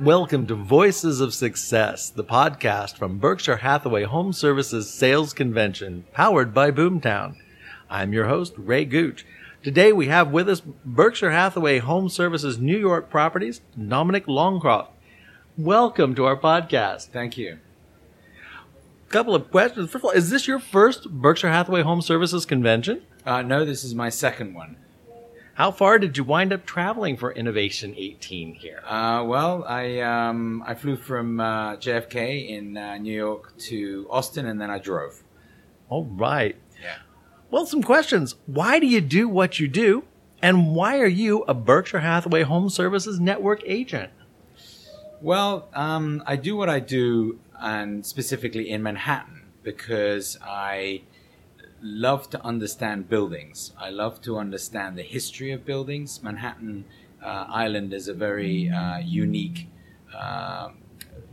Welcome to Voices of Success, the podcast from Berkshire Hathaway Home Services Sales Convention, powered by Boomtown. I'm your host, Ray Gooch. Today we have with us Berkshire Hathaway Home Services New York Properties, Dominic Longcroft. Welcome to our podcast. Thank you. A Couple of questions. First of all, is this your first Berkshire Hathaway Home Services convention? Uh, no, this is my second one. How far did you wind up traveling for Innovation 18 here? Uh, well, I um, I flew from uh, JFK in uh, New York to Austin, and then I drove. All right. Yeah. Well, some questions. Why do you do what you do? And why are you a Berkshire Hathaway Home Services Network agent? Well, um, I do what I do, and specifically in Manhattan, because I love to understand buildings. I love to understand the history of buildings. Manhattan uh, Island is a very uh, unique uh,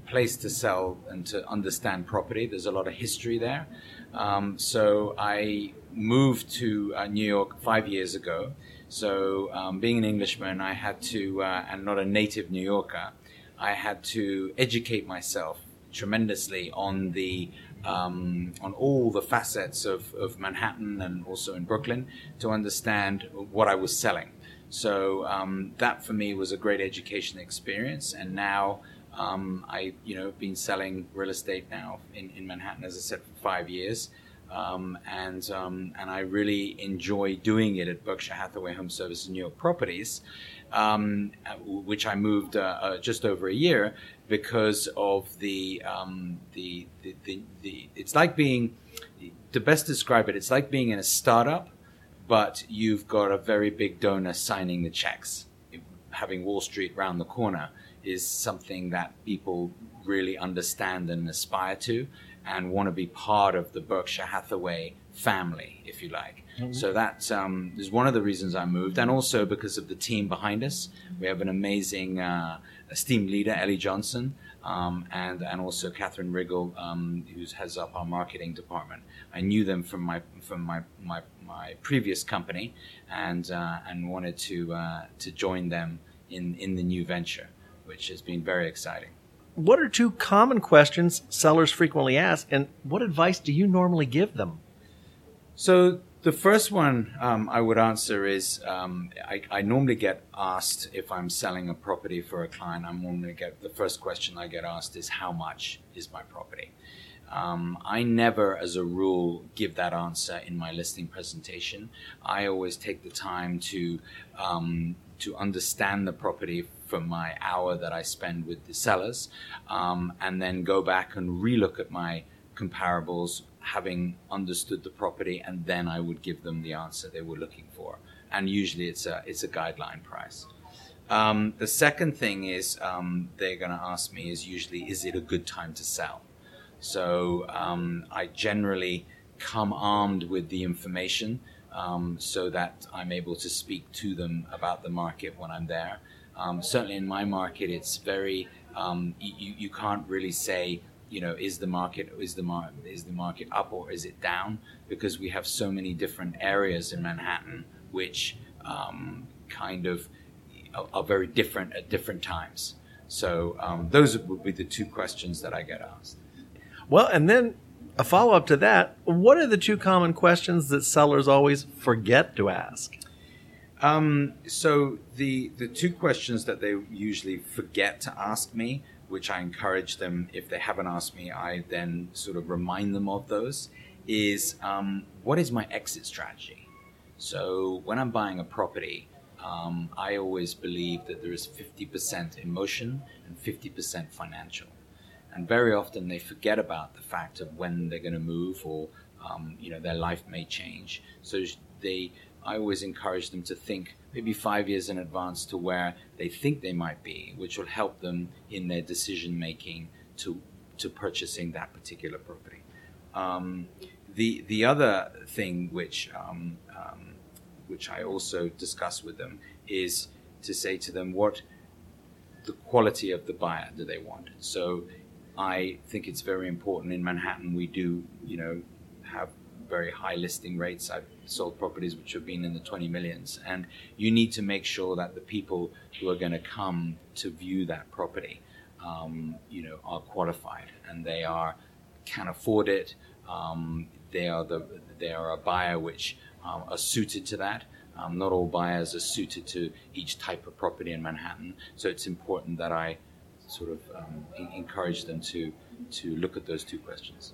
place to sell and to understand property. There's a lot of history there. Um, so I moved to uh, New York five years ago. So um, being an Englishman, I had to, uh, and not a native New Yorker, I had to educate myself tremendously on the um, on all the facets of, of Manhattan and also in Brooklyn to understand what I was selling. So um, that for me was a great education experience, and now um, I you know been selling real estate now in, in Manhattan as I said for five years. Um, and um, and I really enjoy doing it at Berkshire Hathaway Home Services New York Properties, um, which I moved uh, uh, just over a year because of the, um, the, the, the, the, it's like being, to best describe it, it's like being in a startup, but you've got a very big donor signing the checks. Having Wall Street round the corner is something that people really understand and aspire to and want to be part of the Berkshire Hathaway family, if you like. Mm-hmm. So that um, is one of the reasons I moved, and also because of the team behind us. We have an amazing uh, esteemed leader, Ellie Johnson, um, and and also Catherine Riggle, um, who heads up our marketing department. I knew them from my from my my, my previous company, and uh, and wanted to uh, to join them in in the new venture, which has been very exciting. What are two common questions sellers frequently ask, and what advice do you normally give them? So the first one um, I would answer is um, I, I, normally get asked if I'm selling a property for a client. I'm normally get the first question I get asked is how much is my property. Um, I never, as a rule, give that answer in my listing presentation. I always take the time to um, to understand the property from my hour that I spend with the sellers, um, and then go back and relook at my comparables having understood the property, and then I would give them the answer they were looking for. And usually it's a it's a guideline price. Um, the second thing is um, they're going to ask me is usually is it a good time to sell? So um, I generally come armed with the information um, so that I'm able to speak to them about the market when I'm there. Um, certainly in my market, it's very um, you, you can't really say you know, is the market is the mar- is the market up or is it down? Because we have so many different areas in Manhattan which um, kind of are, very different at different times. So um, those would be the two questions that I get asked. Well, and then a follow up to that: What are the two common questions that sellers always forget to ask? Um, so the the two questions that they usually forget to ask me which I encourage them, if they haven't asked me, I then sort of remind them of those, is um, what is my exit strategy? So when I'm buying a property, um, I always believe that there is 50% emotion and 50% financial. And very often they forget about the fact of when they're going to move or um, you know their life may change. So they I always encourage them to think maybe five years in advance to where they think they might be, which will help them in their decision making to to purchasing that particular property. Um, the the other thing which um, um, which I also discuss with them is to say to them what the quality of the buyer do they want. So I think it's very important in Manhattan. We do you know have very high listing rates. I've sold properties which have been in the 20 millions. And you need to make sure that the people who are going to come to view that property, um, you know, are qualified and they are can afford it. Um, they are the they are a buyer which um, are suited to that. Um, not all buyers are suited to each type of property in Manhattan, so it's important that I sort of um, encourage them to to look at those two questions.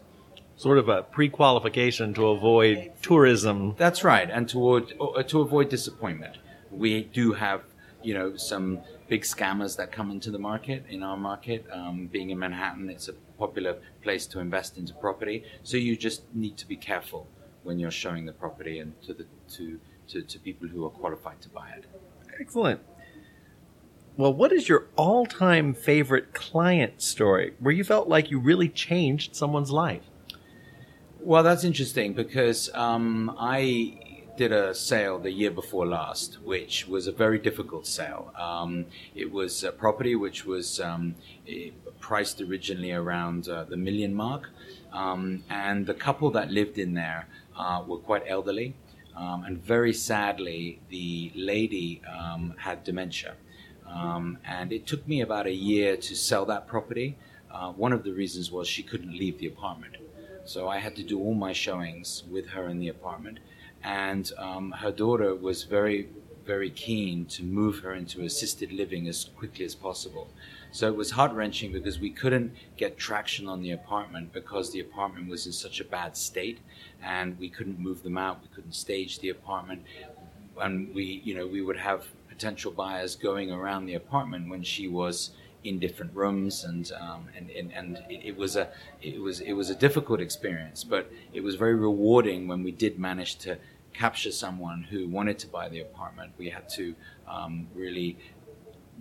Sort of a pre-qualification to avoid tourism. That's right, and to uh, to avoid disappointment. We do have you know some big scammers that come into the market in our market. Um, being in Manhattan, it's a popular place to invest into property, so you just need to be careful when you're showing the property and to the to to, to people who are qualified to buy it. Excellent. Well, what is your all time favorite client story where you felt like you really changed someone's life? Well, that's interesting because um, I did a sale the year before last, which was a very difficult sale. Um, it was a property which was um, priced originally around uh, the million mark, um, and the couple that lived in there uh, were quite elderly. Um, and very sadly, the lady um, had dementia. Um, and it took me about a year to sell that property. Uh, one of the reasons was she couldn't leave the apartment. So I had to do all my showings with her in the apartment. And um, her daughter was very, very keen to move her into assisted living as quickly as possible. So it was heart wrenching because we couldn't get traction on the apartment because the apartment was in such a bad state and we couldn't move them out. We couldn't stage the apartment. And we, you know, we would have potential buyers going around the apartment when she was in different rooms and um, and, and, and it, was a it was it was a difficult experience but it was very rewarding when we did manage to capture someone who wanted to buy the apartment. We had to um, really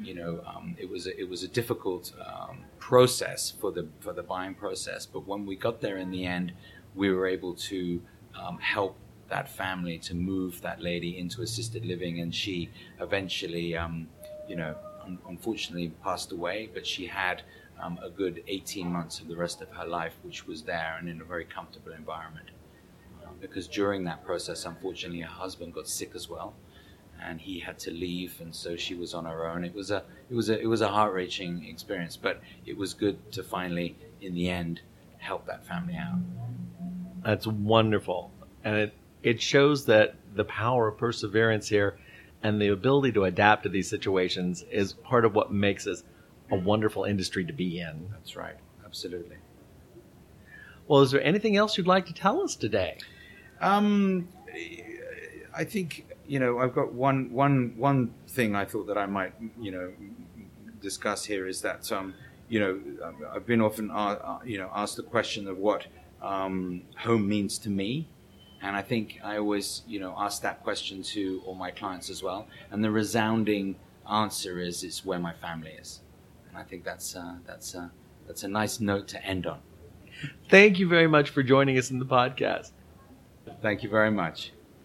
you know um, it was a, it was a difficult um, process for the for the buying process but when we got there in the end we were able to um, help that family to move that lady into assisted living, and she eventually, um, you know, un- unfortunately passed away. But she had um, a good 18 months of the rest of her life, which was there and in a very comfortable environment. Because during that process, unfortunately, her husband got sick as well, and he had to leave, and so she was on her own. It was a it was a it was a heart wrenching experience, but it was good to finally, in the end, help that family out. That's wonderful, and it it shows that the power of perseverance here and the ability to adapt to these situations is part of what makes us a wonderful industry to be in. That's right. Absolutely. Well, is there anything else you'd like to tell us today? Um, I think you know I've got one one one thing I thought that I might you know discuss here is that um, you know I've been often uh, you know asked the question of what um, home means to me and I think I always, you know, ask that question to all my clients as well. And the resounding answer is, it's where my family is. And I think that's, uh, that's, uh, that's a nice note to end on. Thank you very much for joining us in the podcast. Thank you very much.